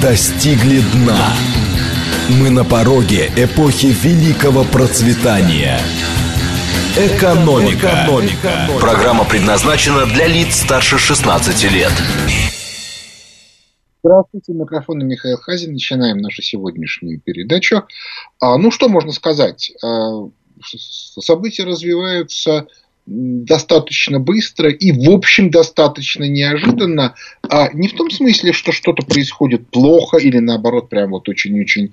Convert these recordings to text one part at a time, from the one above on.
достигли дна. Мы на пороге эпохи великого процветания. Экономика. Экономика. Программа предназначена для лиц старше 16 лет. Здравствуйте, микрофон Михаил Хазин. Начинаем нашу сегодняшнюю передачу. А, ну, что можно сказать? А, события развиваются достаточно быстро и, в общем, достаточно неожиданно. А не в том смысле, что что-то происходит плохо или, наоборот, прям вот очень-очень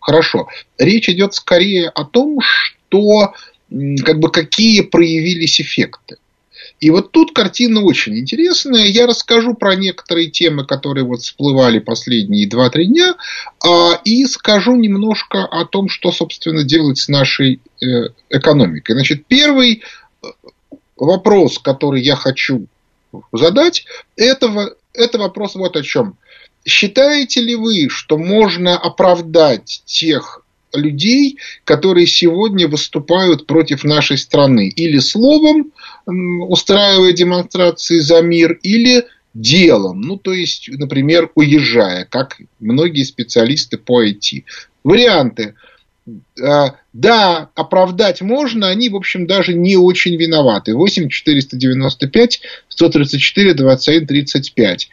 хорошо. Речь идет скорее о том, что как бы какие проявились эффекты. И вот тут картина очень интересная. Я расскажу про некоторые темы, которые вот всплывали последние 2-3 дня, а, и скажу немножко о том, что, собственно, делать с нашей э, экономикой. Значит, первый вопрос, который я хочу задать, это, это вопрос вот о чем. Считаете ли вы, что можно оправдать тех людей, которые сегодня выступают против нашей страны? Или словом, устраивая демонстрации за мир, или делом, ну, то есть, например, уезжая, как многие специалисты по IT. Варианты – да, оправдать можно, они, в общем, даже не очень виноваты. 8 495 134 21 35.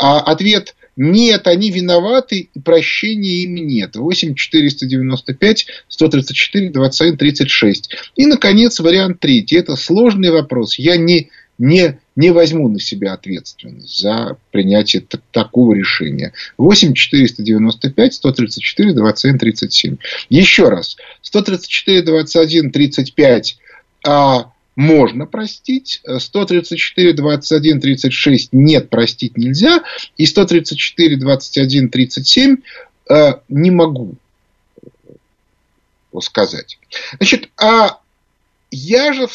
А ответ нет, они виноваты, прощения им нет. 8 495 134 21 36. И, наконец, вариант третий. Это сложный вопрос. Я не не, не возьму на себя ответственность за принятие такого решения. 8 495 134 21 37. Еще раз. 134 21 35 а, можно простить, 134, 21, 36 нет, простить нельзя, и 134, 21, 37 а, не могу сказать. Значит, а я же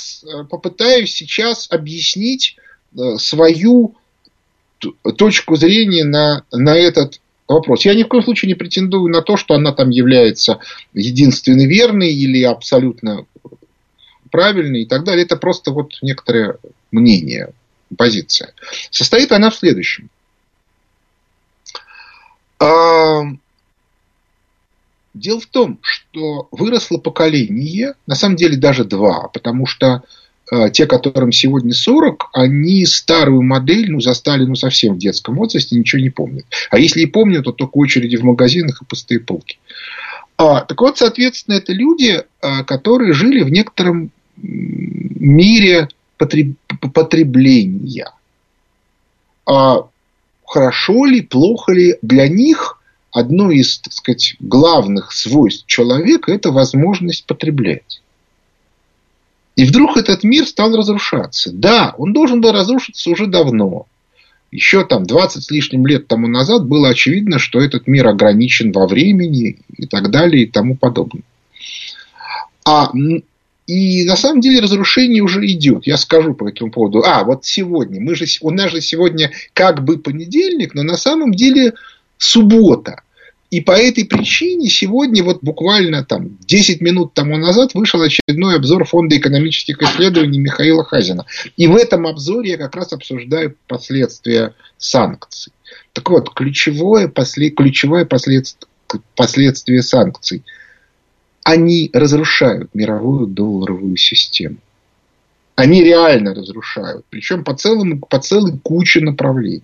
попытаюсь сейчас объяснить свою точку зрения на, на этот вопрос. Я ни в коем случае не претендую на то, что она там является единственной верной или абсолютно правильной и так далее. Это просто вот некоторое мнение, позиция. Состоит она в следующем. Дело в том, что выросло поколение, на самом деле даже два, потому что э, те, которым сегодня 40, они старую модель ну, застали ну, совсем в детском возрасте, ничего не помнят. А если и помнят, то только очереди в магазинах и пустые полки. А, так вот, соответственно, это люди, а, которые жили в некотором мире потреб... потребления. А хорошо ли, плохо ли для них – одно из, так сказать, главных свойств человека – это возможность потреблять. И вдруг этот мир стал разрушаться. Да, он должен был разрушиться уже давно. Еще там 20 с лишним лет тому назад было очевидно, что этот мир ограничен во времени и так далее и тому подобное. А, и на самом деле разрушение уже идет. Я скажу по этому поводу. А, вот сегодня. Мы же, у нас же сегодня как бы понедельник, но на самом деле суббота. И по этой причине сегодня, вот буквально там 10 минут тому назад, вышел очередной обзор Фонда экономических исследований Михаила Хазина. И в этом обзоре я как раз обсуждаю последствия санкций. Так вот, ключевое, после, ключевое последствие, последствие санкций. Они разрушают мировую долларовую систему. Они реально разрушают. Причем по, целому, по целой куче направлений.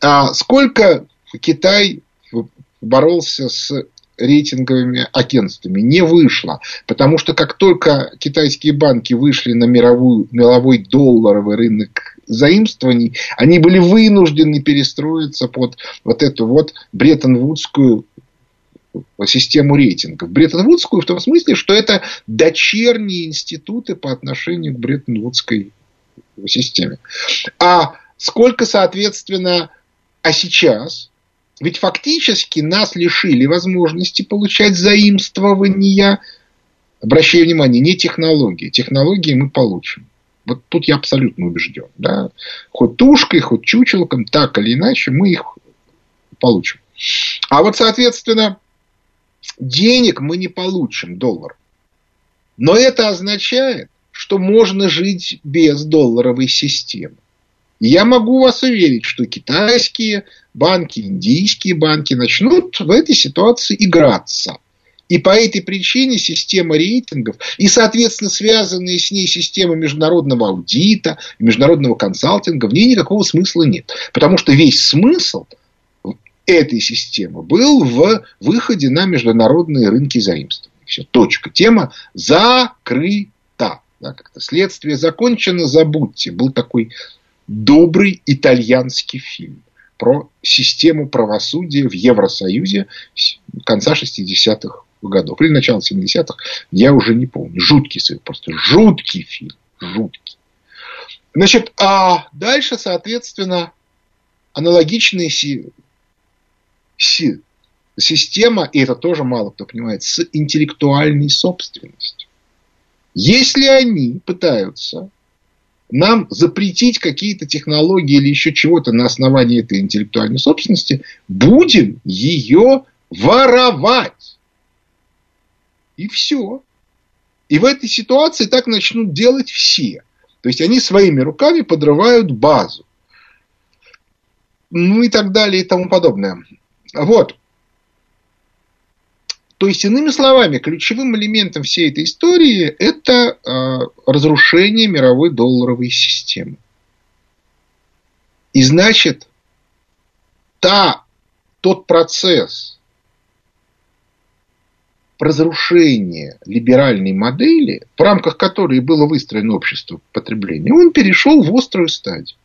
А сколько Китай боролся с рейтинговыми агентствами. Не вышло. Потому что как только китайские банки вышли на мировую, мировой долларовый рынок заимствований, они были вынуждены перестроиться под вот эту вот Бреттон-Вудскую систему рейтингов. Бреттон-Вудскую в том смысле, что это дочерние институты по отношению к Бреттон-Вудской системе. А сколько, соответственно, а сейчас ведь фактически нас лишили возможности получать заимствования. Обращаю внимание, не технологии. Технологии мы получим. Вот тут я абсолютно убежден. Да? Хоть тушкой, хоть чучелком, так или иначе, мы их получим. А вот, соответственно, денег мы не получим, доллар. Но это означает, что можно жить без долларовой системы. Я могу вас уверить, что китайские банки, индийские банки начнут в этой ситуации играться. И по этой причине система рейтингов и, соответственно, связанные с ней системы международного аудита, международного консалтинга, в ней никакого смысла нет. Потому что весь смысл этой системы был в выходе на международные рынки заимствований. Все, точка. Тема закрыта. Да, как-то следствие закончено, забудьте. Был такой добрый итальянский фильм про систему правосудия в Евросоюзе конца 60-х годов или начала 70-х, я уже не помню. Жуткий, просто жуткий фильм. Жуткий. Значит, а дальше, соответственно, аналогичные си, си, система, и это тоже мало кто понимает, с интеллектуальной собственностью. Если они пытаются нам запретить какие-то технологии или еще чего-то на основании этой интеллектуальной собственности, будем ее воровать. И все. И в этой ситуации так начнут делать все. То есть они своими руками подрывают базу. Ну и так далее и тому подобное. Вот. То есть, иными словами, ключевым элементом всей этой истории это э, разрушение мировой долларовой системы. И значит, та, тот процесс разрушения либеральной модели, в рамках которой было выстроено общество потребления, он перешел в острую стадию.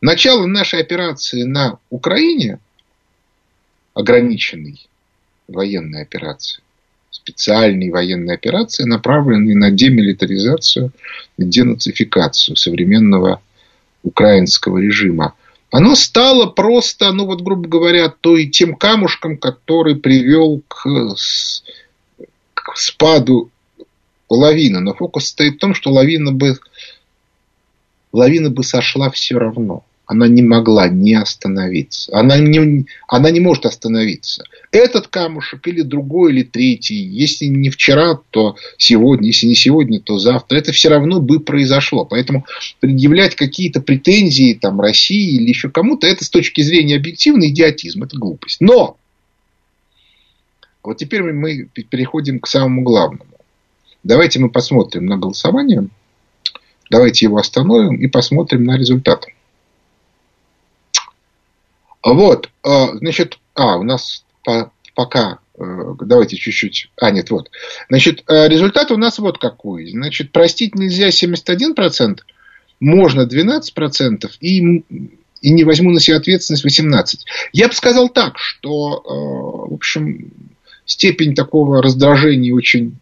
Начало нашей операции на Украине, ограниченной военной операции, специальной военной операции, направленной на демилитаризацию и денацификацию современного украинского режима. Оно стало просто, ну вот, грубо говоря, той, тем камушком, который привел к, к спаду лавины. Но фокус стоит в том, что лавина бы, лавина бы сошла все равно она не могла не остановиться. Она не, она не может остановиться. Этот камушек или другой, или третий, если не вчера, то сегодня, если не сегодня, то завтра, это все равно бы произошло. Поэтому предъявлять какие-то претензии там, России или еще кому-то, это с точки зрения объективный идиотизм, это глупость. Но вот теперь мы переходим к самому главному. Давайте мы посмотрим на голосование. Давайте его остановим и посмотрим на результаты. Вот, а, значит, а, у нас пока, э, давайте чуть-чуть, а, нет, вот. Значит, э, результат у нас вот какой. Значит, простить нельзя 71%, можно 12%, и, и не возьму на себя ответственность 18%. Я бы сказал так, что, э, в общем, степень такого раздражения очень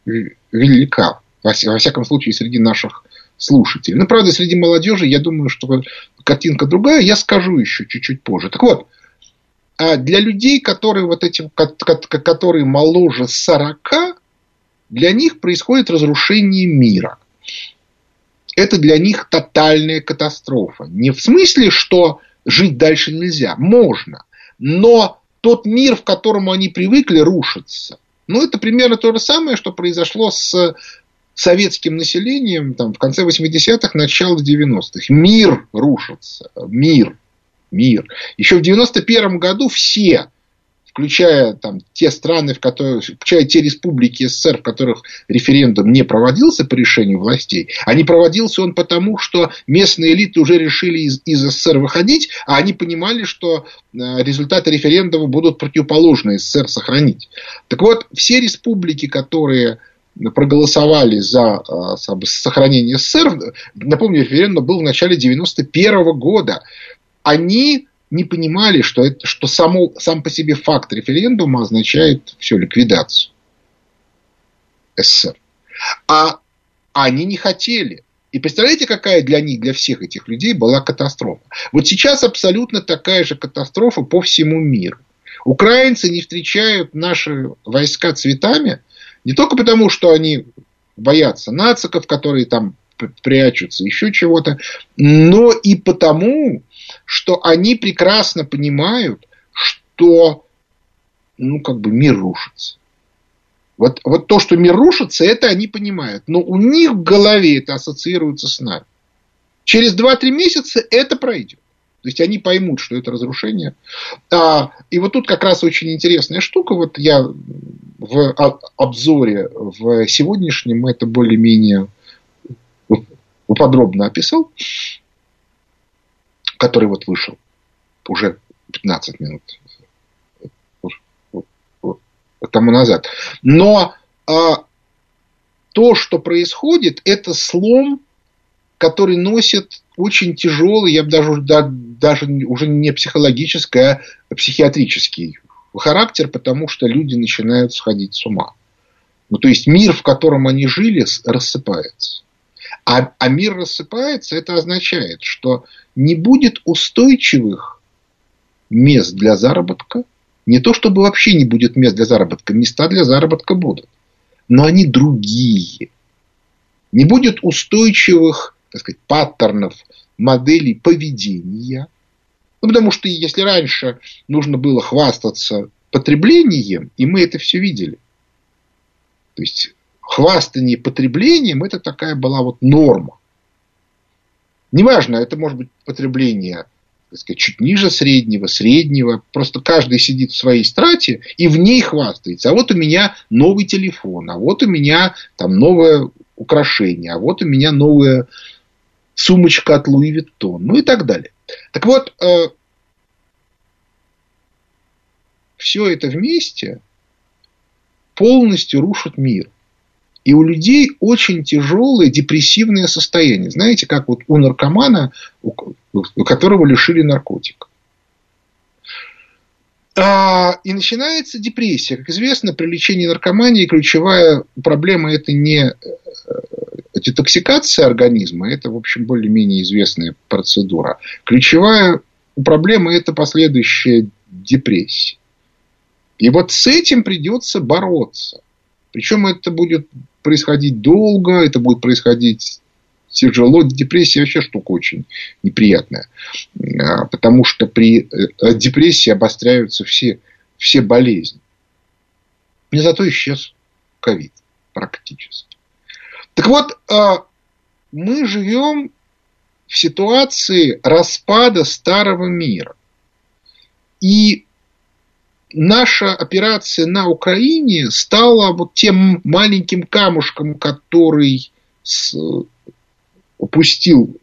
велика, во всяком случае, среди наших слушателей. Ну, правда, среди молодежи, я думаю, что картинка другая, я скажу еще чуть-чуть позже. Так вот, а для людей, которые, вот эти, которые моложе 40, для них происходит разрушение мира. Это для них тотальная катастрофа. Не в смысле, что жить дальше нельзя. Можно. Но тот мир, в котором они привыкли, рушится. Ну, это примерно то же самое, что произошло с советским населением там, в конце 80-х, начало 90-х. Мир рушится. Мир. Мир. Еще в 91 году все, включая там, те страны, в которых, включая те республики СССР, в которых референдум не проводился по решению властей, а не проводился он потому, что местные элиты уже решили из, из СССР выходить, а они понимали, что э, результаты референдума будут противоположные СССР сохранить. Так вот, все республики, которые проголосовали за э, сохранение СССР, напомню, референдум был в начале 91 года, они не понимали, что, это, что само, сам по себе факт референдума означает все, ликвидацию СССР. А они не хотели. И представляете, какая для них, для всех этих людей была катастрофа. Вот сейчас абсолютно такая же катастрофа по всему миру. Украинцы не встречают наши войска цветами, не только потому, что они боятся нациков, которые там прячутся, еще чего-то, но и потому, что они прекрасно понимают, что ну, как бы мир рушится. Вот, вот то, что мир рушится, это они понимают. Но у них в голове это ассоциируется с нами. Через 2-3 месяца это пройдет. То есть они поймут, что это разрушение. А, и вот тут как раз очень интересная штука. Вот я в обзоре в сегодняшнем это более-менее подробно описал, который вот вышел уже 15 минут тому назад. Но а, то, что происходит, это слом, который носит очень тяжелый, я бы даже, даже уже не психологический, а психиатрический характер, потому что люди начинают сходить с ума. Ну, то есть мир, в котором они жили, рассыпается. А, а мир рассыпается, это означает, что не будет устойчивых мест для заработка. Не то, чтобы вообще не будет мест для заработка, места для заработка будут. Но они другие. Не будет устойчивых так сказать, паттернов, моделей поведения. Ну, потому что если раньше нужно было хвастаться потреблением, и мы это все видели. То есть хвастание потреблением это такая была вот норма. Неважно, это может быть потребление так сказать, чуть ниже среднего, среднего. Просто каждый сидит в своей страте и в ней хвастается. А вот у меня новый телефон, а вот у меня там новое украшение, а вот у меня новая сумочка от Луи Виттон, ну и так далее. Так вот, э, все это вместе полностью рушит мир. И у людей очень тяжелое депрессивное состояние. Знаете, как вот у наркомана, у которого лишили наркотика. А, и начинается депрессия. Как известно, при лечении наркомании ключевая проблема это не э, детоксикация организма, это, в общем, более-менее известная процедура. Ключевая проблема это последующая депрессия. И вот с этим придется бороться. Причем это будет происходить долго, это будет происходить тяжело. Депрессия вообще штука очень неприятная. А, потому что при э, депрессии обостряются все, все болезни. И зато исчез ковид практически. Так вот, а, мы живем в ситуации распада старого мира. И наша операция на Украине стала вот тем маленьким камушком, который упустил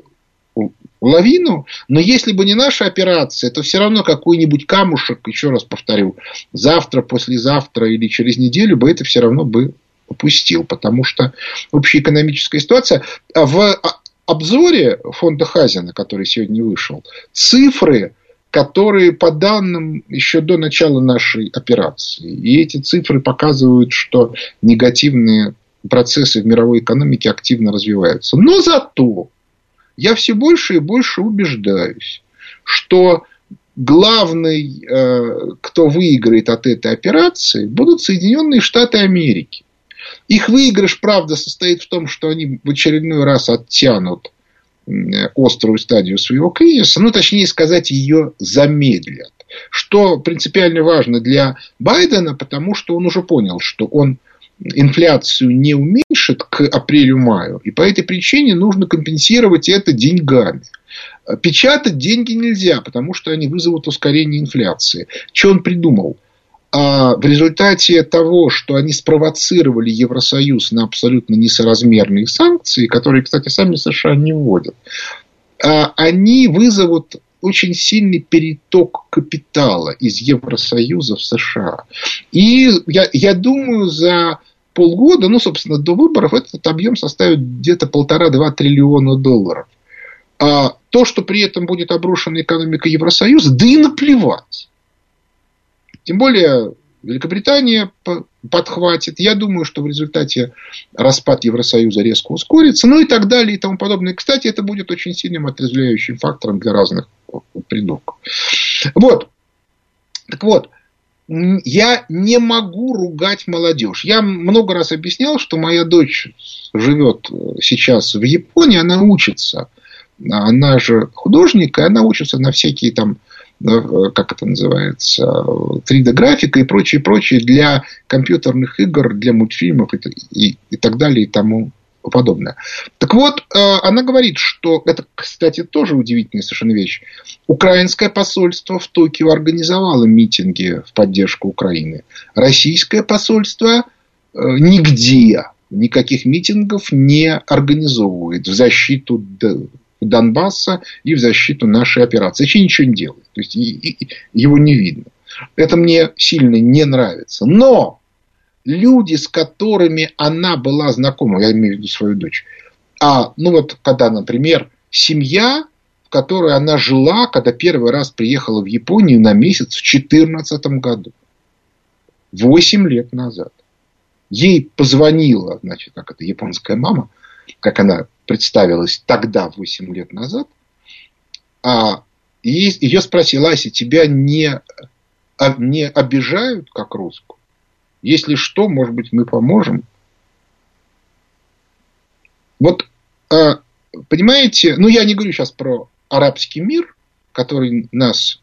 лавину, но если бы не наша операция, то все равно какой-нибудь камушек, еще раз повторю, завтра, послезавтра или через неделю бы это все равно бы упустил, потому что общая экономическая ситуация а в обзоре фонда Хазина, который сегодня вышел, цифры которые по данным еще до начала нашей операции. И эти цифры показывают, что негативные процессы в мировой экономике активно развиваются. Но зато я все больше и больше убеждаюсь, что главный, э, кто выиграет от этой операции, будут Соединенные Штаты Америки. Их выигрыш, правда, состоит в том, что они в очередной раз оттянут острую стадию своего кризиса, ну, точнее сказать, ее замедлят. Что принципиально важно для Байдена, потому что он уже понял, что он инфляцию не уменьшит к апрелю-маю, и по этой причине нужно компенсировать это деньгами. Печатать деньги нельзя, потому что они вызовут ускорение инфляции. Что он придумал? А в результате того, что они спровоцировали Евросоюз на абсолютно несоразмерные санкции, которые, кстати, сами США не вводят, а, они вызовут очень сильный переток капитала из Евросоюза в США. И я, я думаю, за полгода, ну, собственно, до выборов этот объем составит где-то полтора-два триллиона долларов. А то, что при этом будет обрушена экономика Евросоюза, да и наплевать. Тем более Великобритания подхватит. Я думаю, что в результате распад Евросоюза резко ускорится, ну и так далее и тому подобное. Кстати, это будет очень сильным отрезвляющим фактором для разных придурков. Вот. Так вот, я не могу ругать молодежь. Я много раз объяснял, что моя дочь живет сейчас в Японии, она учится. Она же художник, и она учится на всякие там Э, как это называется, 3D-графика и прочее, прочее для компьютерных игр, для мультфильмов и, и, и так далее и тому подобное. Так вот, э, она говорит, что это, кстати, тоже удивительная совершенно вещь. Украинское посольство в Токио организовало митинги в поддержку Украины. Российское посольство э, нигде никаких митингов не организовывает в защиту Донбасса и в защиту нашей операции. Вообще ничего не делает. То есть его не видно. Это мне сильно не нравится. Но люди, с которыми она была знакома, я имею в виду свою дочь, а, ну вот, когда, например, семья, в которой она жила, когда первый раз приехала в Японию на месяц в 2014 году, 8 лет назад. Ей позвонила, значит, как это, японская мама, как она представилась тогда, 8 лет назад, а ее спросила, Ася, тебя не, а, не обижают, как русскую? Если что, может быть, мы поможем. Вот, а, понимаете, ну я не говорю сейчас про арабский мир, который нас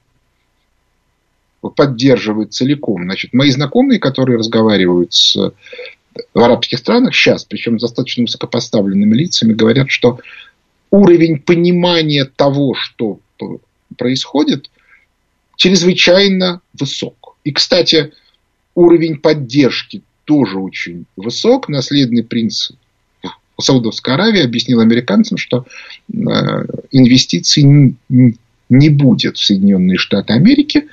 поддерживает целиком. Значит, мои знакомые, которые разговаривают с, в арабских странах сейчас, причем достаточно высокопоставленными лицами, говорят, что уровень понимания того, что происходит, чрезвычайно высок. И, кстати, уровень поддержки тоже очень высок. Наследный принц Саудовской Аравии объяснил американцам, что э, инвестиций не будет в Соединенные Штаты Америки.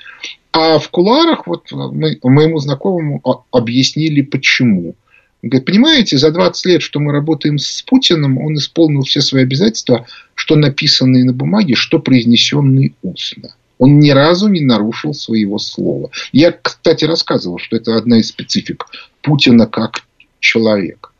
А в куларах вот мы, моему знакомому объяснили, почему. Он говорит, понимаете, за 20 лет, что мы работаем с Путиным, он исполнил все свои обязательства, что написанные на бумаге, что произнесенные устно. Он ни разу не нарушил своего слова. Я, кстати, рассказывал, что это одна из специфик Путина как человека.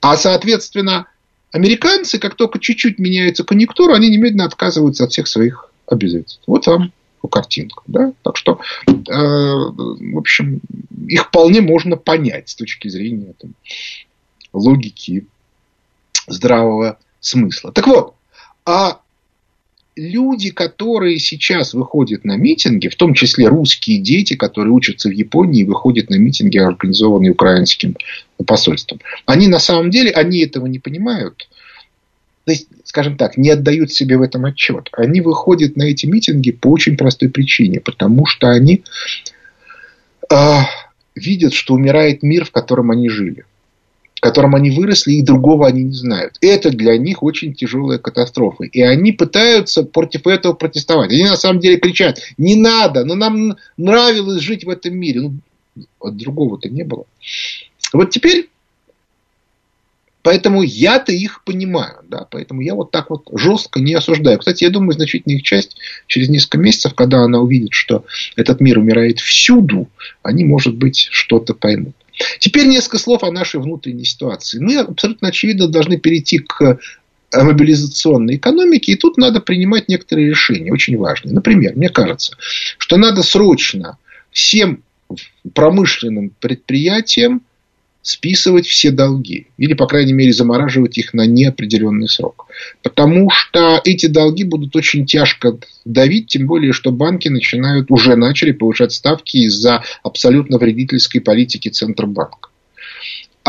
А, соответственно, американцы, как только чуть-чуть меняется конъюнктура, они немедленно отказываются от всех своих обязательств. Вот вам картинка. Да? Так что, э, в общем, их вполне можно понять с точки зрения там, логики здравого смысла. Так вот, а люди, которые сейчас выходят на митинги, в том числе русские дети, которые учатся в Японии и выходят на митинги, организованные украинским посольством, они на самом деле, они этого не понимают. То есть, скажем так, не отдают себе в этом отчет. Они выходят на эти митинги по очень простой причине, потому что они э, видят, что умирает мир, в котором они жили в котором они выросли, и другого они не знают. Это для них очень тяжелая катастрофа. И они пытаются против этого протестовать. Они на самом деле кричат, не надо, но нам нравилось жить в этом мире. Ну, от другого-то не было. Вот теперь, поэтому я-то их понимаю, да, поэтому я вот так вот жестко не осуждаю. Кстати, я думаю, значительная их часть через несколько месяцев, когда она увидит, что этот мир умирает всюду, они, может быть, что-то поймут. Теперь несколько слов о нашей внутренней ситуации. Мы абсолютно очевидно должны перейти к э, мобилизационной экономике, и тут надо принимать некоторые решения, очень важные. Например, мне кажется, что надо срочно всем промышленным предприятиям списывать все долги. Или, по крайней мере, замораживать их на неопределенный срок. Потому что эти долги будут очень тяжко давить, тем более, что банки начинают, уже начали повышать ставки из-за абсолютно вредительской политики Центробанка.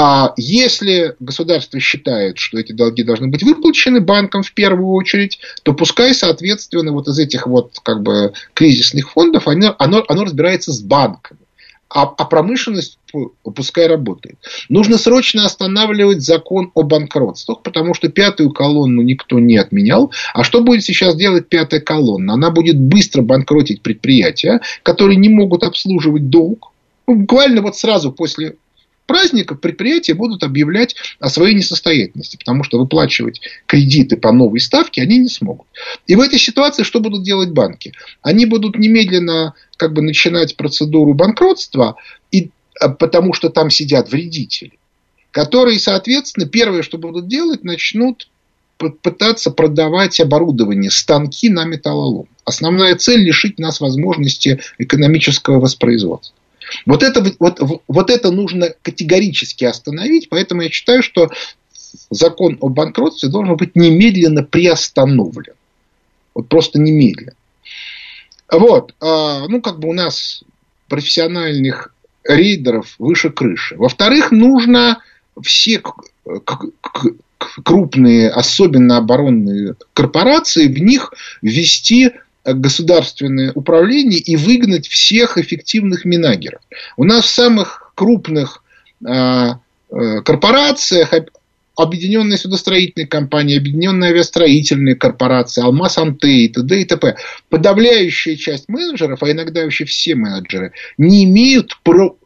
А если государство считает, что эти долги должны быть выплачены банкам в первую очередь, то пускай, соответственно, вот из этих вот как бы кризисных фондов оно, оно, оно разбирается с банками а, а промышленность пускай работает. Нужно срочно останавливать закон о банкротствах, потому что пятую колонну никто не отменял. А что будет сейчас делать пятая колонна? Она будет быстро банкротить предприятия, которые не могут обслуживать долг. Ну, буквально вот сразу после праздников предприятия будут объявлять о своей несостоятельности, потому что выплачивать кредиты по новой ставке они не смогут. И в этой ситуации что будут делать банки? Они будут немедленно как бы начинать процедуру банкротства, и, а, потому что там сидят вредители, которые, соответственно, первое, что будут делать, начнут пытаться продавать оборудование, станки на металлолом. Основная цель – лишить нас возможности экономического воспроизводства. Вот это, вот, вот это нужно категорически остановить, поэтому я считаю, что закон о банкротстве должен быть немедленно приостановлен. Вот просто немедленно. Вот, а, ну, как бы у нас профессиональных рейдеров выше крыши. Во-вторых, нужно все крупные, особенно оборонные корпорации, в них ввести государственное управление и выгнать всех эффективных минагеров. У нас в самых крупных а, э, корпорациях Объединенная судостроительная компания, Объединенная авиастроительная корпорация, Алмаз Анте и т.д. и т.п. Подавляющая часть менеджеров, а иногда вообще все менеджеры, не имеют про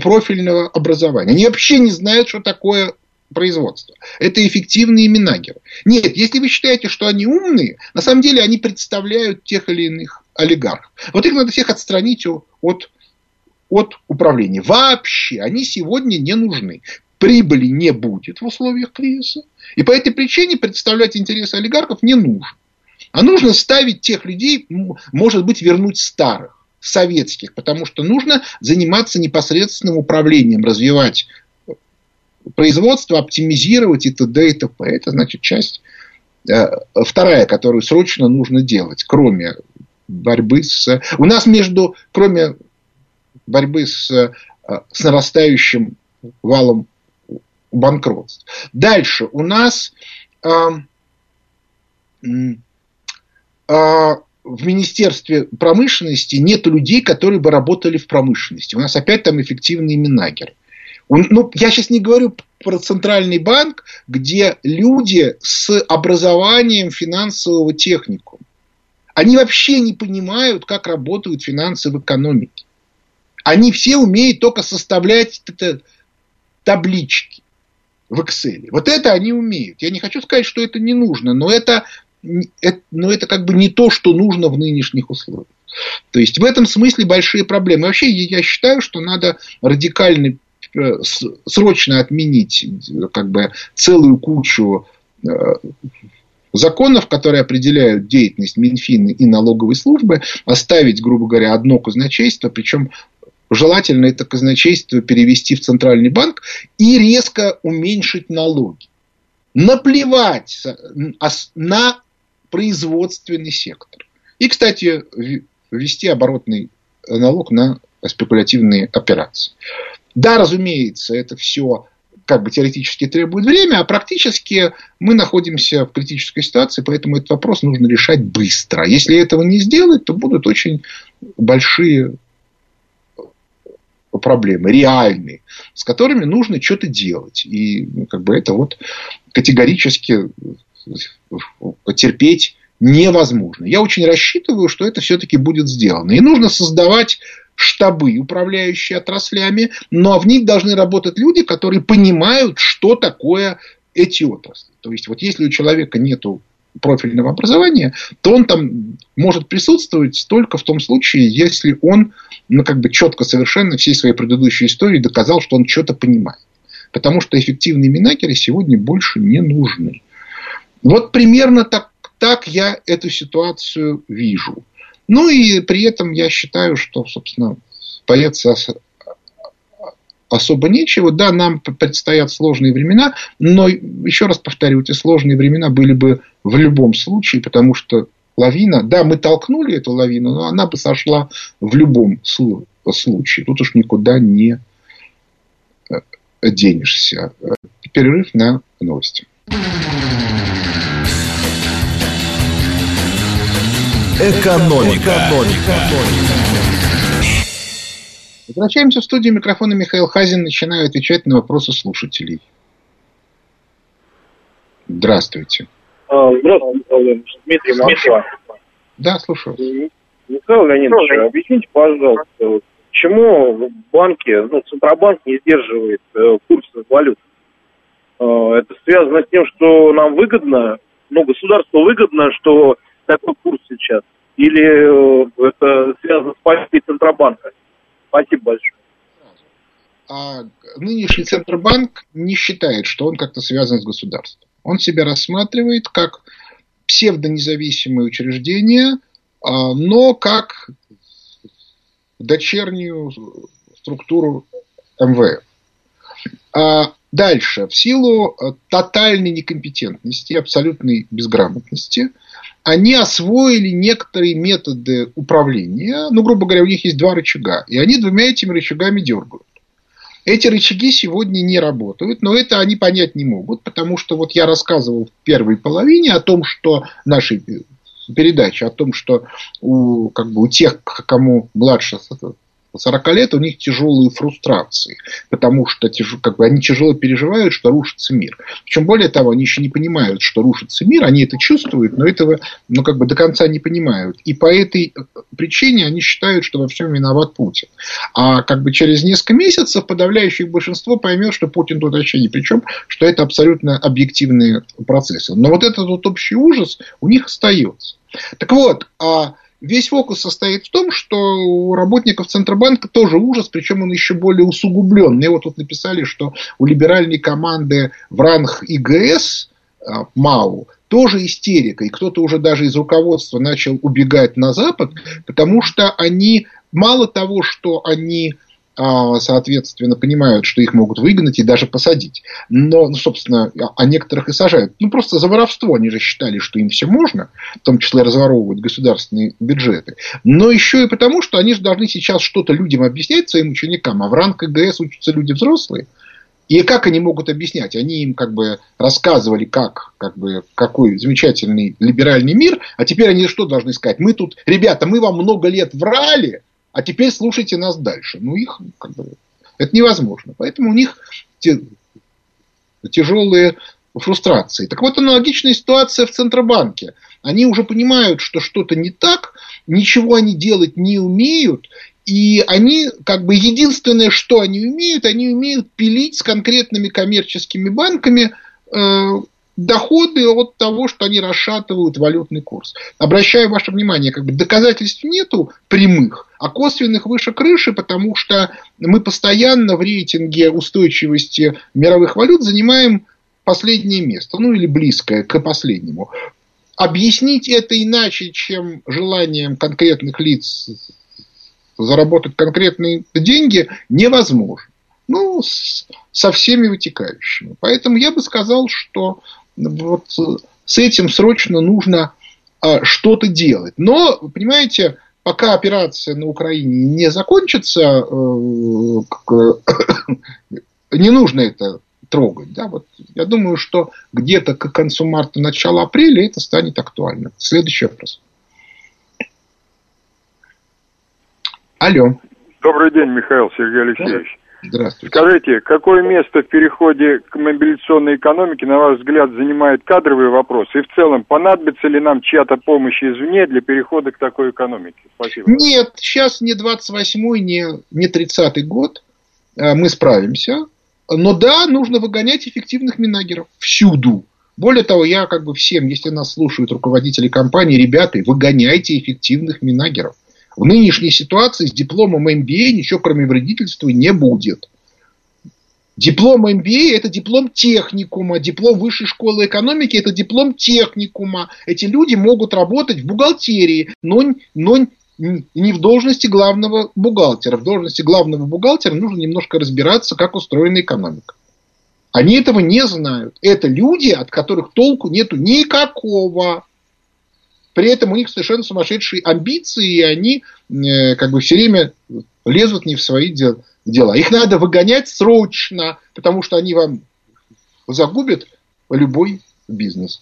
профильного образования. Они вообще не знают, что такое производства. Это эффективные минагеры. Нет, если вы считаете, что они умные, на самом деле они представляют тех или иных олигархов. Вот их надо всех отстранить от, от управления. Вообще, они сегодня не нужны. Прибыли не будет в условиях кризиса. И по этой причине представлять интересы олигархов не нужно. А нужно ставить тех людей, может быть, вернуть старых советских, потому что нужно заниматься непосредственным управлением, развивать производство, оптимизировать и т.д. и т.п. Это значит часть э, вторая, которую срочно нужно делать, кроме борьбы с... У нас между, кроме борьбы с, э, с нарастающим валом банкротств. Дальше у нас э, э, в Министерстве промышленности нет людей, которые бы работали в промышленности. У нас опять там эффективные минагеры. Ну, я сейчас не говорю про центральный банк, где люди с образованием финансового техникума. Они вообще не понимают, как работают финансы в экономике. Они все умеют только составлять таблички в Excel. Вот это они умеют. Я не хочу сказать, что это не нужно, но это, это, но это как бы не то, что нужно в нынешних условиях. То есть в этом смысле большие проблемы. Вообще я считаю, что надо радикально срочно отменить как бы целую кучу э, законов, которые определяют деятельность Минфина и налоговой службы, оставить, грубо говоря, одно казначейство, причем желательно это казначейство перевести в центральный банк и резко уменьшить налоги. Наплевать на производственный сектор. И, кстати, ввести оборотный налог на спекулятивные операции. Да, разумеется, это все как бы теоретически требует время, а практически мы находимся в критической ситуации, поэтому этот вопрос нужно решать быстро. Если этого не сделать, то будут очень большие проблемы, реальные, с которыми нужно что-то делать. И ну, как бы это вот категорически терпеть невозможно. Я очень рассчитываю, что это все-таки будет сделано. И нужно создавать штабы, управляющие отраслями, но в них должны работать люди, которые понимают, что такое эти отрасли. То есть, вот если у человека нет профильного образования, то он там может присутствовать только в том случае, если он ну, как бы четко совершенно всей своей предыдущей истории доказал, что он что-то понимает. Потому что эффективные минакеры сегодня больше не нужны. Вот примерно так, так я эту ситуацию вижу. Ну и при этом я считаю, что, собственно, бояться особо нечего. Да, нам предстоят сложные времена, но, еще раз повторю, эти сложные времена были бы в любом случае, потому что лавина, да, мы толкнули эту лавину, но она бы сошла в любом случае. Тут уж никуда не э, денешься. Перерыв на новости. Экономика. Экономика. Возвращаемся в студию микрофона Михаил Хазин. Начинаю отвечать на вопросы слушателей. Здравствуйте. А, здравствуйте, Михаил Леонидович. Дмитрий Москва. Да, слушаю. Михаил Леонидович, объясните, пожалуйста, почему банки, ну, Центробанк не сдерживает э, курс валют? Э, это связано с тем, что нам выгодно, ну, государству выгодно, что такой курс сейчас? Или э, это связано с политикой Центробанка? Спасибо большое. А нынешний Центробанк не считает, что он как-то связан с государством. Он себя рассматривает как псевдонезависимое учреждение, а, но как дочернюю структуру МВФ. А дальше, в силу тотальной некомпетентности, абсолютной безграмотности, они освоили некоторые методы управления. Ну, грубо говоря, у них есть два рычага. И они двумя этими рычагами дергают. Эти рычаги сегодня не работают, но это они понять не могут, потому что вот я рассказывал в первой половине о том, что нашей передачи, о том, что у, как бы, у тех, кому младше 40 лет у них тяжелые фрустрации, потому что как бы, они тяжело переживают, что рушится мир. Причем, более того, они еще не понимают, что рушится мир, они это чувствуют, но этого ну, как бы до конца не понимают. И по этой причине они считают, что во всем виноват Путин. А как бы через несколько месяцев подавляющее большинство поймет, что Путин тут вообще ни при чем, что это абсолютно объективные процессы. Но вот этот вот общий ужас у них остается. Так вот, а Весь фокус состоит в том, что у работников Центробанка тоже ужас, причем он еще более усугублен. Мне вот тут написали, что у либеральной команды в ранг ИГС а, МАУ тоже истерика. И кто-то уже даже из руководства начал убегать на Запад, потому что они мало того, что они соответственно, понимают, что их могут выгнать и даже посадить. Но, ну, собственно, а некоторых и сажают. Ну, просто за воровство они же считали, что им все можно, в том числе разворовывать государственные бюджеты. Но еще и потому, что они же должны сейчас что-то людям объяснять, своим ученикам, а в ранг КГС учатся люди взрослые. И как они могут объяснять? Они им как бы рассказывали, как, как бы, какой замечательный либеральный мир, а теперь они что должны сказать? Мы тут, ребята, мы вам много лет врали, а теперь слушайте нас дальше. Ну, их как бы, это невозможно. Поэтому у них те, тяжелые фрустрации. Так вот, аналогичная ситуация в Центробанке. Они уже понимают, что что-то не так, ничего они делать не умеют, и они, как бы, единственное, что они умеют, они умеют пилить с конкретными коммерческими банками э, доходы от того, что они расшатывают валютный курс. Обращаю ваше внимание, как бы доказательств нету прямых, а косвенных выше крыши, потому что мы постоянно в рейтинге устойчивости мировых валют занимаем последнее место, ну или близкое к последнему. Объяснить это иначе, чем желанием конкретных лиц заработать конкретные деньги, невозможно. Ну, с, со всеми вытекающими. Поэтому я бы сказал, что вот с этим срочно нужно а, что-то делать. Но, понимаете, пока операция на Украине не закончится, э, не нужно это трогать. Да? Вот я думаю, что где-то к концу марта, начало апреля это станет актуально. Следующий вопрос. Алло. Добрый день, Михаил Сергей Алексеевич. Здравствуйте. Скажите, какое место в переходе к мобилизационной экономике, на ваш взгляд, занимает кадровый вопрос? И в целом, понадобится ли нам чья-то помощь извне для перехода к такой экономике? Спасибо. Нет, сейчас не 28-й, не, не 30-й год. Э, мы справимся. Но да, нужно выгонять эффективных минагеров всюду. Более того, я как бы всем, если нас слушают руководители компании, ребята, выгоняйте эффективных минагеров. В нынешней ситуации с дипломом MBA ничего кроме вредительства не будет. Диплом MBA – это диплом техникума, диплом высшей школы экономики – это диплом техникума. Эти люди могут работать в бухгалтерии, но, но не в должности главного бухгалтера. В должности главного бухгалтера нужно немножко разбираться, как устроена экономика. Они этого не знают. Это люди, от которых толку нету никакого. При этом у них совершенно сумасшедшие амбиции, и они э, как бы все время лезут не в свои дела. Их надо выгонять срочно, потому что они вам загубят любой бизнес.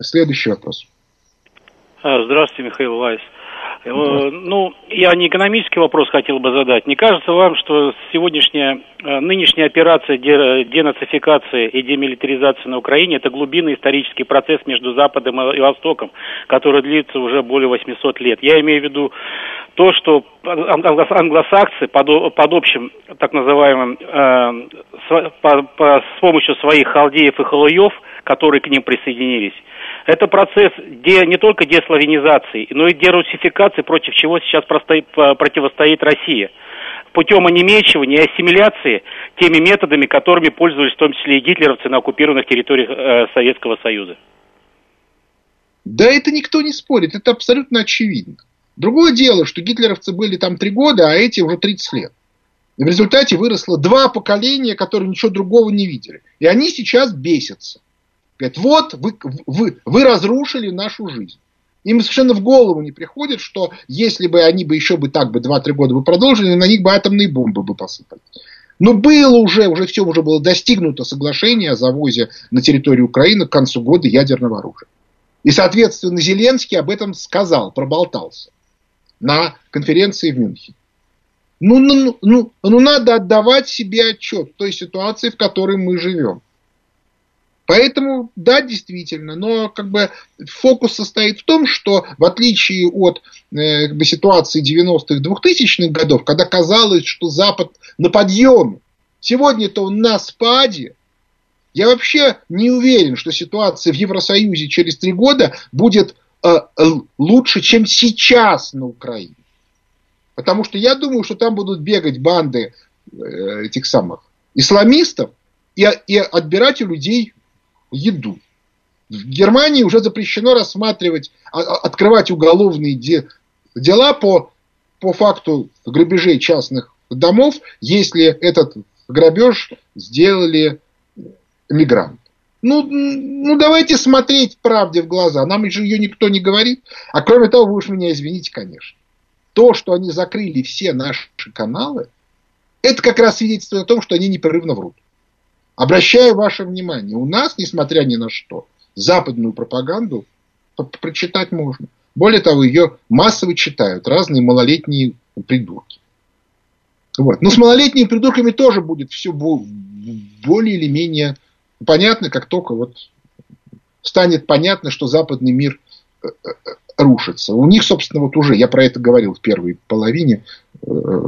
Следующий вопрос. А, здравствуйте, Михаил Вайс. Э, ну, я не экономический вопрос хотел бы задать. Не кажется вам, что сегодняшняя, э, нынешняя операция денацификации и демилитаризации на Украине – это глубинный исторический процесс между Западом и Востоком, который длится уже более 800 лет? Я имею в виду то, что англосаксы под, под общим так называемым, э, с, по, по, с помощью своих халдеев и халуев, которые к ним присоединились, это процесс де, не только деславянизации, но и дерусификации, против чего сейчас простоит, противостоит Россия путем онемечивания и ассимиляции теми методами, которыми пользовались в том числе и гитлеровцы на оккупированных территориях э, Советского Союза. Да это никто не спорит, это абсолютно очевидно. Другое дело, что гитлеровцы были там три года, а эти уже 30 лет. И в результате выросло два поколения, которые ничего другого не видели. И они сейчас бесятся. Говорят, вот вы, вы, вы разрушили нашу жизнь. Им совершенно в голову не приходит, что если бы они бы еще бы так бы 2-3 года бы продолжили, на них бы атомные бомбы бы посыпали. Но было уже, уже все уже было достигнуто соглашение о завозе на территорию Украины к концу года ядерного оружия. И, соответственно, Зеленский об этом сказал, проболтался на конференции в Мюнхене. Ну, ну, ну, ну, ну надо отдавать себе отчет той ситуации, в которой мы живем. Поэтому, да, действительно, но как бы фокус состоит в том, что в отличие от э, как бы, ситуации 90-х, 2000-х годов, когда казалось, что Запад на подъеме, сегодня-то он на спаде, я вообще не уверен, что ситуация в Евросоюзе через три года будет э, э, лучше, чем сейчас на Украине. Потому что я думаю, что там будут бегать банды э, этих самых исламистов и, и отбирать у людей еду. В Германии уже запрещено рассматривать, а, а, открывать уголовные дела по, по факту грабежей частных домов, если этот грабеж сделали мигранты. Ну, ну, давайте смотреть правде в глаза. Нам же ее никто не говорит. А кроме того, вы уж меня извините, конечно. То, что они закрыли все наши каналы, это как раз свидетельствует о том, что они непрерывно врут. Обращаю ваше внимание, у нас, несмотря ни на что, западную пропаганду прочитать можно. Более того, ее массово читают разные малолетние придурки. Вот. Но с малолетними придурками тоже будет все более или менее понятно, как только вот станет понятно, что западный мир э, э, рушится. У них, собственно, вот уже, я про это говорил в первой половине, э,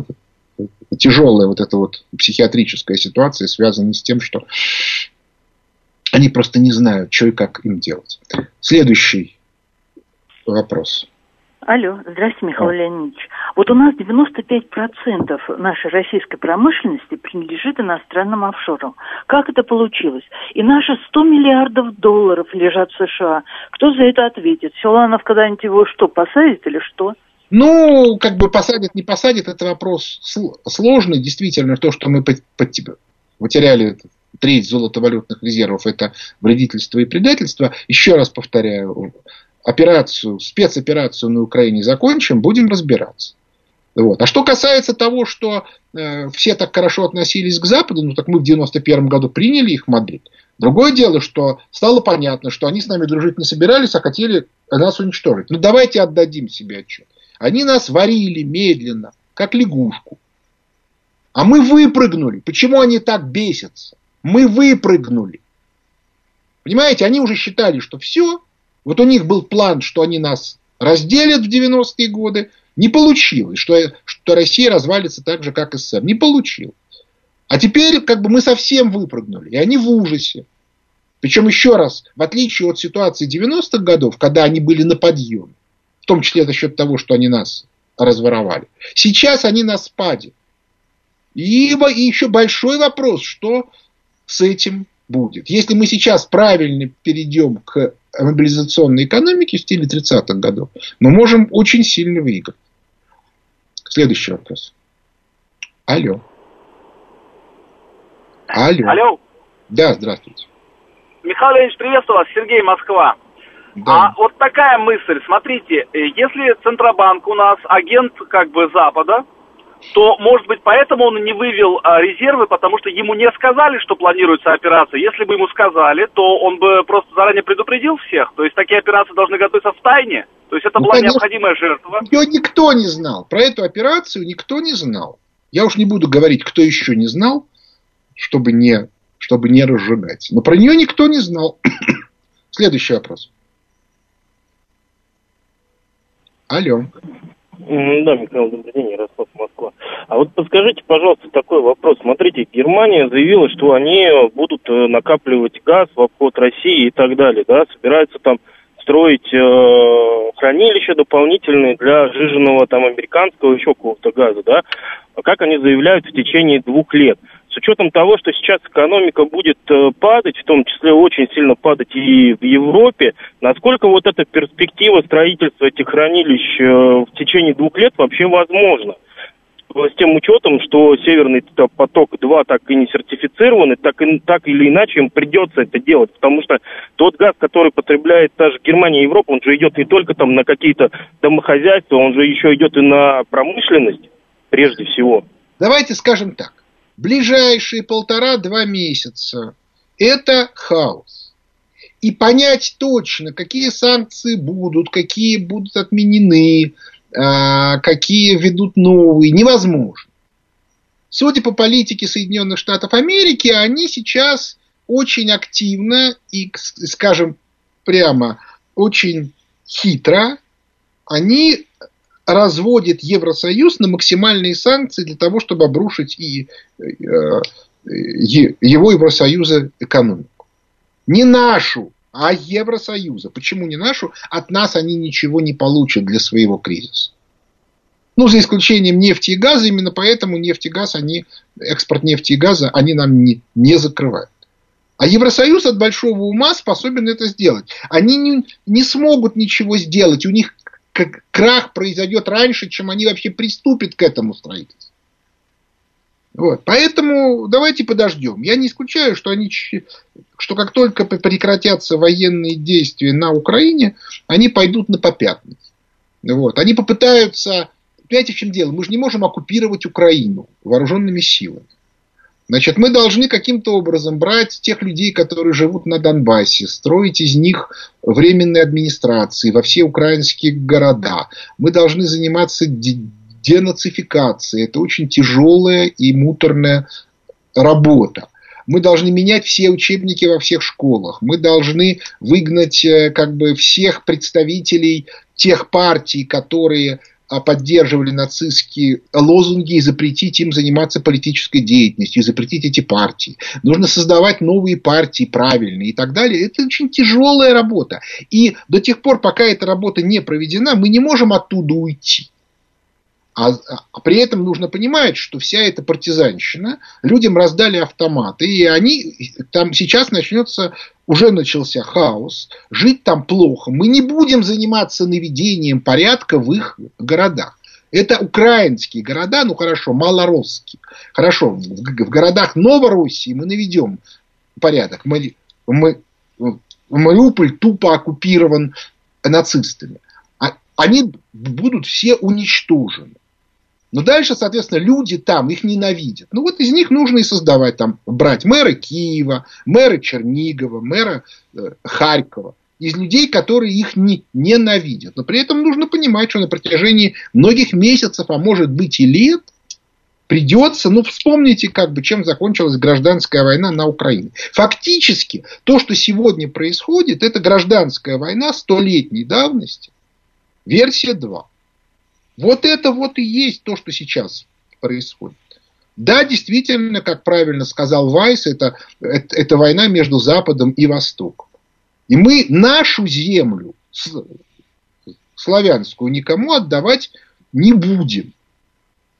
тяжелая вот эта вот психиатрическая ситуация связана с тем, что они просто не знают, что и как им делать. Следующий вопрос. Алло, здравствуйте, Михаил а. Леонидович. Вот у нас 95% нашей российской промышленности принадлежит иностранным офшорам. Как это получилось? И наши 100 миллиардов долларов лежат в США. Кто за это ответит? Силанов когда-нибудь его что, посадит или что? Ну, как бы посадят, не посадят, это вопрос сложный. Действительно, то, что мы потеряли треть золотовалютных резервов, это вредительство и предательство. Еще раз повторяю, операцию, спецоперацию на Украине закончим, будем разбираться. Вот. А что касается того, что э, все так хорошо относились к Западу, ну так мы в 91 году приняли их в Мадрид. Другое дело, что стало понятно, что они с нами дружить не собирались, а хотели нас уничтожить. Ну давайте отдадим себе отчет. Они нас варили медленно, как лягушку. А мы выпрыгнули. Почему они так бесятся? Мы выпрыгнули. Понимаете, они уже считали, что все. Вот у них был план, что они нас разделят в 90-е годы. Не получилось, что, что Россия развалится так же, как СССР. Не получилось. А теперь как бы мы совсем выпрыгнули. И они в ужасе. Причем еще раз, в отличие от ситуации 90-х годов, когда они были на подъеме, в том числе за счет того, что они нас разворовали. Сейчас они на спаде. И, и еще большой вопрос, что с этим будет. Если мы сейчас правильно перейдем к мобилизационной экономике в стиле 30-х годов, мы можем очень сильно выиграть. Следующий вопрос. Алло. Алло. Алло. Да, здравствуйте. Михаил Ильич, приветствую вас. Сергей, Москва. Да. А вот такая мысль, смотрите, э, если Центробанк у нас агент как бы Запада, то, может быть, поэтому он не вывел а, резервы, потому что ему не сказали, что планируется операция. Если бы ему сказали, то он бы просто заранее предупредил всех. То есть такие операции должны готовиться в тайне. То есть это ну, была конечно, необходимая жертва. Ее никто не знал. Про эту операцию никто не знал. Я уж не буду говорить, кто еще не знал, чтобы не, чтобы не разжигать. Но про нее никто не знал. Следующий вопрос. Алло. Да, Михаил, добрый день, Ярослав, Москва. А вот подскажите, пожалуйста, такой вопрос. Смотрите, Германия заявила, что они будут э, накапливать газ в обход России и так далее, да, собираются там строить э, хранилища дополнительные для жиженного там американского еще какого-то газа, да, как они заявляют в течение двух лет с учетом того, что сейчас экономика будет э, падать, в том числе очень сильно падать и в Европе, насколько вот эта перспектива строительства этих хранилищ э, в течение двух лет вообще возможна? С тем учетом, что Северный поток-2 так и не сертифицирован, и так, и, так или иначе им придется это делать, потому что тот газ, который потребляет та же Германия и Европа, он же идет не только там на какие-то домохозяйства, он же еще идет и на промышленность, прежде всего. Давайте скажем так ближайшие полтора-два месяца это хаос. И понять точно, какие санкции будут, какие будут отменены, а, какие ведут новые, невозможно. Судя по политике Соединенных Штатов Америки, они сейчас очень активно и, скажем прямо, очень хитро, они разводят Евросоюз на максимальные санкции для того, чтобы обрушить и э, его Евросоюза экономику. Не нашу, а Евросоюза. Почему не нашу? От нас они ничего не получат для своего кризиса. Ну, за исключением нефти и газа, именно поэтому нефть и газ, они, экспорт нефти и газа, они нам не, не закрывают. А Евросоюз от большого ума способен это сделать. Они не, не смогут ничего сделать. У них крах произойдет раньше, чем они вообще приступят к этому строительству. Вот. Поэтому давайте подождем. Я не исключаю, что, они, что как только прекратятся военные действия на Украине, они пойдут на попятность. Вот. Они попытаются... Понимаете, в чем дело? Мы же не можем оккупировать Украину вооруженными силами. Значит, мы должны каким-то образом брать тех людей, которые живут на Донбассе, строить из них временные администрации во все украинские города. Мы должны заниматься денацификацией. Это очень тяжелая и муторная работа. Мы должны менять все учебники во всех школах. Мы должны выгнать э, как бы всех представителей тех партий, которые поддерживали нацистские лозунги и запретить им заниматься политической деятельностью, запретить эти партии. Нужно создавать новые партии правильные и так далее. Это очень тяжелая работа. И до тех пор, пока эта работа не проведена, мы не можем оттуда уйти. А, а при этом нужно понимать, что вся эта партизанщина, людям раздали автоматы, и они, там сейчас начнется, уже начался хаос, жить там плохо. Мы не будем заниматься наведением порядка в их городах. Это украинские города, ну хорошо, малоросские. Хорошо, в, в городах Новороссии мы наведем порядок. Мы, мы, Мариуполь тупо оккупирован нацистами. А, они будут все уничтожены. Но дальше, соответственно, люди там их ненавидят. Ну вот из них нужно и создавать там, брать мэра Киева, мэра Чернигова, мэра э, Харькова. Из людей, которые их не, ненавидят. Но при этом нужно понимать, что на протяжении многих месяцев, а может быть и лет, придется, ну вспомните, как бы, чем закончилась гражданская война на Украине. Фактически, то, что сегодня происходит, это гражданская война столетней давности, версия 2. Вот это вот и есть то, что сейчас происходит. Да, действительно, как правильно сказал Вайс, это, это, это война между Западом и Востоком. И мы нашу землю, славянскую, никому отдавать не будем.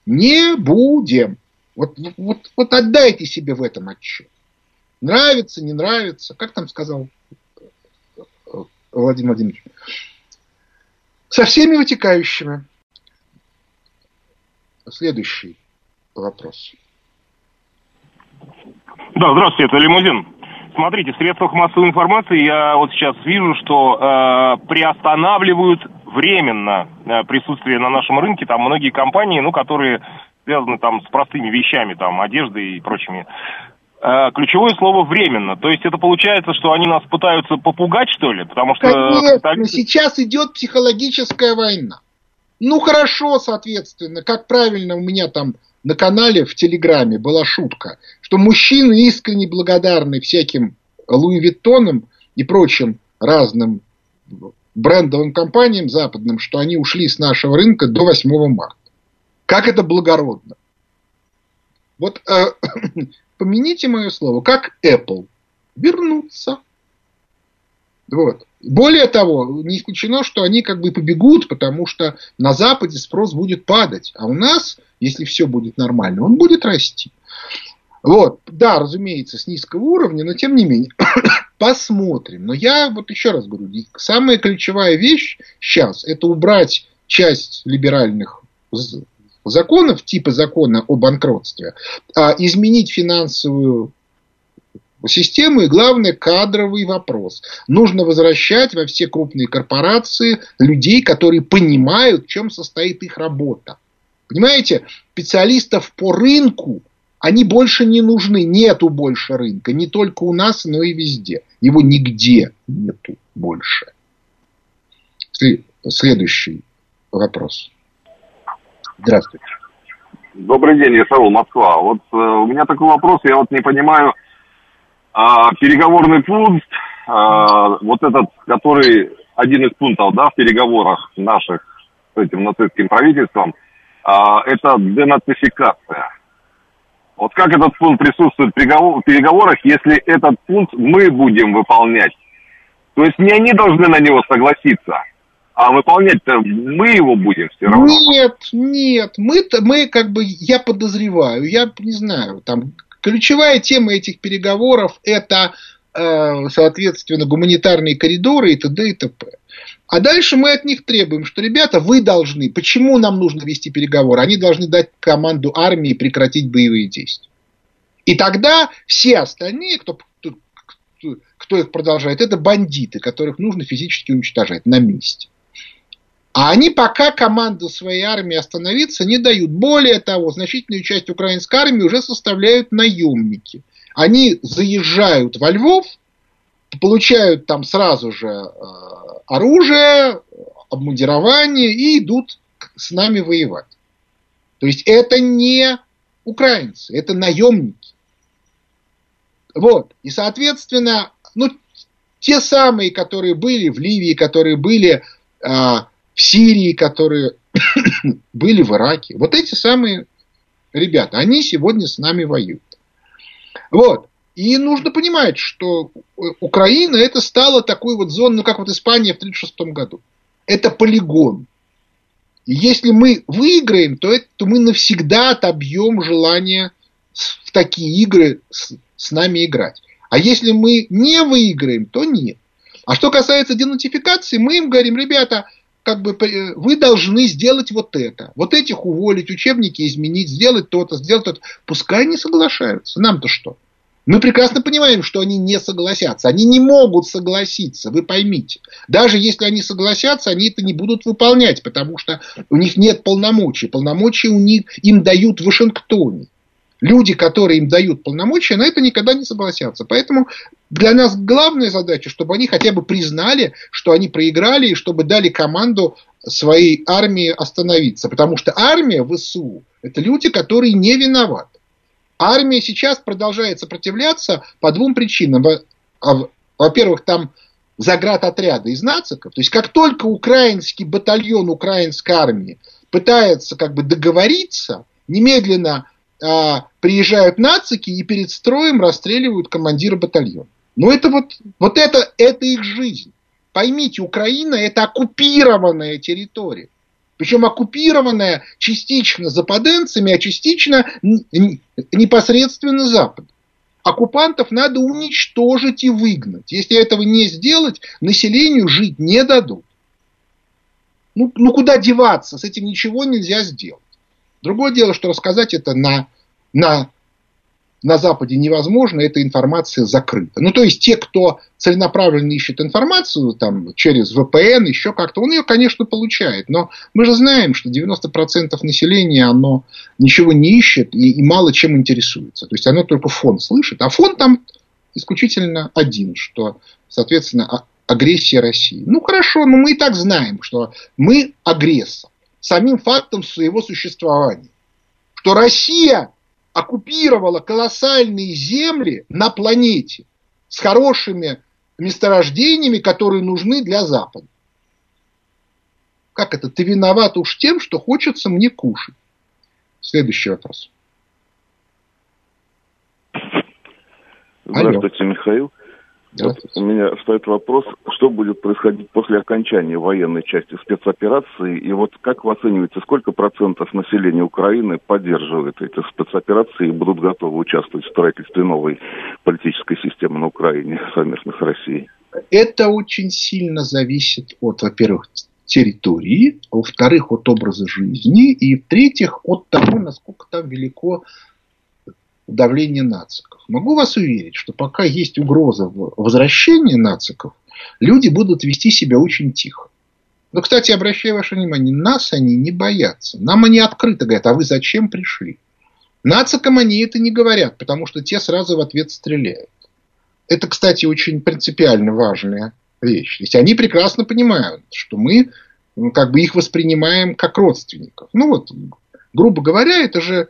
Не будем. Вот, вот, вот отдайте себе в этом отчет. Нравится, не нравится. Как там сказал Владимир Владимирович? Со всеми вытекающими следующий вопрос. Да, здравствуйте, это Лимузин. Смотрите, в средствах массовой информации я вот сейчас вижу, что э, приостанавливают временно э, присутствие на нашем рынке там многие компании, ну, которые связаны там с простыми вещами, там, одеждой и прочими. Э, ключевое слово временно. То есть это получается, что они нас пытаются попугать, что ли? Потому что... Конечно, сейчас идет психологическая война. Ну, хорошо, соответственно, как правильно у меня там на канале в Телеграме была шутка, что мужчины искренне благодарны всяким Луи Виттонам и прочим разным брендовым компаниям западным, что они ушли с нашего рынка до 8 марта. Как это благородно. Вот э, помяните мое слово, как Apple вернуться. Вот. Более того, не исключено, что они как бы побегут, потому что на Западе спрос будет падать, а у нас, если все будет нормально, он будет расти. Вот, да, разумеется, с низкого уровня, но тем не менее, посмотрим. Но я вот еще раз говорю, самая ключевая вещь сейчас это убрать часть либеральных законов, типа закона о банкротстве, а изменить финансовую системы и, главное, кадровый вопрос. Нужно возвращать во все крупные корпорации людей, которые понимают, в чем состоит их работа. Понимаете, специалистов по рынку они больше не нужны, нету больше рынка, не только у нас, но и везде. Его нигде нету больше. Следующий вопрос. Здравствуйте. Добрый день, я Саул, Москва. Вот э, у меня такой вопрос, я вот не понимаю, а, переговорный пункт, а, вот этот, который один из пунктов, да, в переговорах наших с этим нацистским правительством, а, это денацификация. Вот как этот пункт присутствует в переговорах, если этот пункт мы будем выполнять? То есть не они должны на него согласиться, а выполнять-то мы его будем все равно. Нет, нет, мы, мы как бы, я подозреваю, я не знаю, там ключевая тема этих переговоров это, э, соответственно, гуманитарные коридоры и т.д. и т.п. А дальше мы от них требуем, что, ребята, вы должны, почему нам нужно вести переговоры? Они должны дать команду армии прекратить боевые действия. И тогда все остальные, кто, кто, кто их продолжает, это бандиты, которых нужно физически уничтожать на месте. А они пока команду своей армии остановиться не дают. Более того, значительную часть украинской армии уже составляют наемники. Они заезжают во Львов, получают там сразу же э, оружие, обмундирование и идут с нами воевать. То есть это не украинцы, это наемники. Вот. И, соответственно, ну, те самые, которые были в Ливии, которые были в Сирии, которые были в Ираке, вот эти самые ребята, они сегодня с нами воюют. Вот. И нужно понимать, что Украина это стала такой вот зоной, ну как вот Испания в 1936 году. Это полигон. И если мы выиграем, то, это, то мы навсегда отобьем желание в такие игры с, с нами играть. А если мы не выиграем, то нет. А что касается денотификации, мы им говорим, ребята, как бы вы должны сделать вот это. Вот этих уволить, учебники изменить, сделать то-то, сделать то-то. Пускай не соглашаются. Нам-то что? Мы прекрасно понимаем, что они не согласятся. Они не могут согласиться, вы поймите. Даже если они согласятся, они это не будут выполнять, потому что у них нет полномочий. Полномочия у них им дают в Вашингтоне. Люди, которые им дают полномочия, на это никогда не согласятся. Поэтому для нас главная задача, чтобы они хотя бы признали, что они проиграли, и чтобы дали команду своей армии остановиться. Потому что армия ВСУ – это люди, которые не виноваты. Армия сейчас продолжает сопротивляться по двум причинам. А, во-первых, там заградотряды из нациков. То есть, как только украинский батальон украинской армии пытается как бы договориться, немедленно а, приезжают нацики и перед строем расстреливают командира батальона. Но ну, это вот, вот это, это их жизнь. Поймите, Украина это оккупированная территория. Причем оккупированная частично западенцами, а частично непосредственно Запад. Оккупантов надо уничтожить и выгнать. Если этого не сделать, населению жить не дадут. Ну, ну куда деваться? С этим ничего нельзя сделать. Другое дело, что рассказать это на, на на Западе невозможно, эта информация закрыта. Ну, то есть, те, кто целенаправленно ищет информацию там, через VPN, еще как-то, он ее, конечно, получает. Но мы же знаем, что 90% населения, оно ничего не ищет и, и мало чем интересуется. То есть, оно только фон слышит. А фон там исключительно один, что, соответственно, агрессия России. Ну, хорошо, но мы и так знаем, что мы агрессор. Самим фактом своего существования. Что Россия оккупировала колоссальные земли на планете с хорошими месторождениями, которые нужны для Запада. Как это? Ты виноват уж тем, что хочется мне кушать. Следующий вопрос. Здравствуйте, Алло. Михаил. Вот у меня встает вопрос, что будет происходить после окончания военной части спецоперации, и вот как вы оцениваете, сколько процентов населения Украины поддерживает эти спецоперации и будут готовы участвовать в строительстве новой политической системы на Украине совместно с Россией? Это очень сильно зависит от, во-первых, территории, во-вторых, от образа жизни, и в-третьих, от того, насколько там велико давление нациков. Могу вас уверить, что пока есть угроза возвращения нациков, люди будут вести себя очень тихо. Но, кстати, обращаю ваше внимание, нас они не боятся. Нам они открыто говорят, а вы зачем пришли? Нацикам они это не говорят, потому что те сразу в ответ стреляют. Это, кстати, очень принципиально важная вещь. То есть они прекрасно понимают, что мы ну, как бы их воспринимаем как родственников. Ну вот, грубо говоря, это же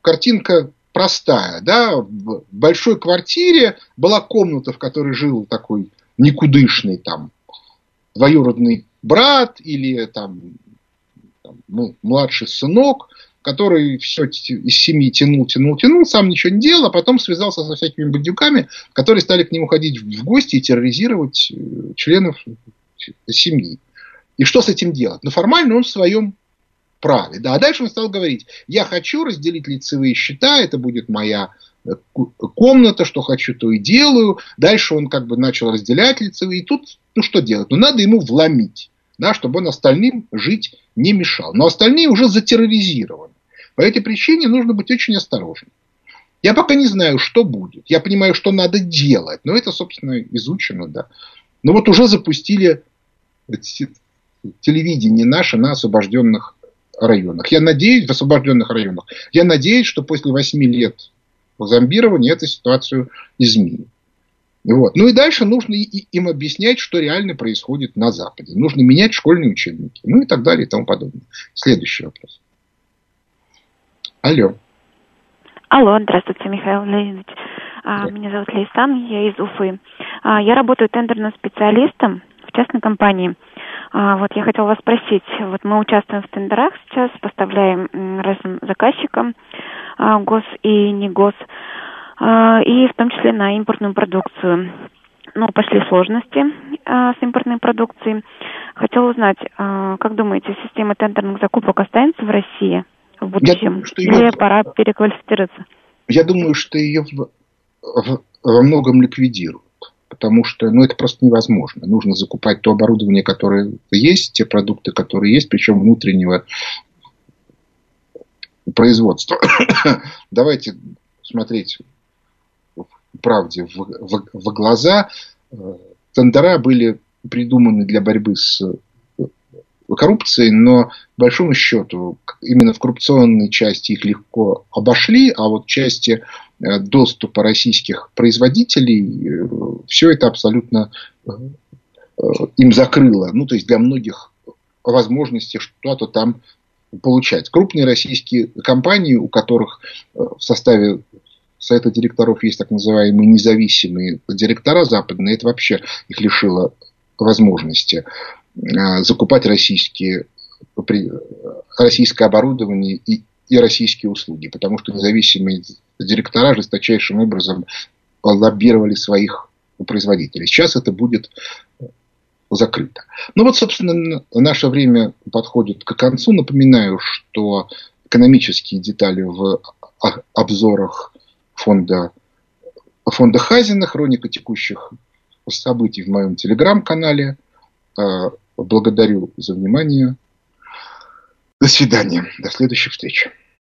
картинка простая. Да? В большой квартире была комната, в которой жил такой никудышный там двоюродный брат или там, там ну, младший сынок, который все из семьи тянул, тянул, тянул, сам ничего не делал, а потом связался со всякими бандюками, которые стали к нему ходить в гости и терроризировать э, членов семьи. И что с этим делать? Ну, формально он в своем праве. Да. А дальше он стал говорить, я хочу разделить лицевые счета, это будет моя э, комната, что хочу, то и делаю. Дальше он как бы начал разделять лицевые. И тут, ну что делать? Ну надо ему вломить, да, чтобы он остальным жить не мешал. Но остальные уже затерроризированы. По этой причине нужно быть очень осторожным. Я пока не знаю, что будет. Я понимаю, что надо делать. Но это, собственно, изучено, да. Но вот уже запустили телевидение наше на освобожденных районах. Я надеюсь, в освобожденных районах, я надеюсь, что после 8 лет зомбирования эту ситуацию изменит. Вот. Ну и дальше нужно им объяснять, что реально происходит на Западе. Нужно менять школьные учебники. Ну и так далее и тому подобное. Следующий вопрос. Алло. Алло, здравствуйте, Михаил Леонидович. А, меня зовут Лейсан, я из Уфы. А, я работаю тендерным специалистом в частной компании. А, вот я хотела вас спросить, вот мы участвуем в тендерах сейчас, поставляем разным заказчикам, гос и не гос, и в том числе на импортную продукцию. Ну, пошли сложности с импортной продукцией. Хотела узнать, как думаете, система тендерных закупок останется в России? в будущем? думаю, что ее... Или пора переквалифицироваться? Я думаю, что ее в, в, во многом ликвидируют. Потому что ну, это просто невозможно. Нужно закупать то оборудование, которое есть, те продукты, которые есть, причем внутреннего производства. Давайте смотреть правде в, в, в глаза. Тендера были придуманы для борьбы с коррупции, но, большому счету, именно в коррупционной части их легко обошли, а вот в части э, доступа российских производителей э, все это абсолютно э, им закрыло. Ну, то есть для многих возможности что-то там получать. Крупные российские компании, у которых в составе совета директоров есть так называемые независимые директора западные, это вообще их лишило возможности. Э, закупать российские, российское оборудование и, и российские услуги, потому что независимые директора жесточайшим образом лоббировали своих производителей. Сейчас это будет закрыто. Ну вот, собственно, наше время подходит к концу. Напоминаю, что экономические детали в обзорах фонда, фонда Хазина, хроника текущих событий в моем телеграм-канале. Благодарю за внимание. До свидания. До следующих встреч.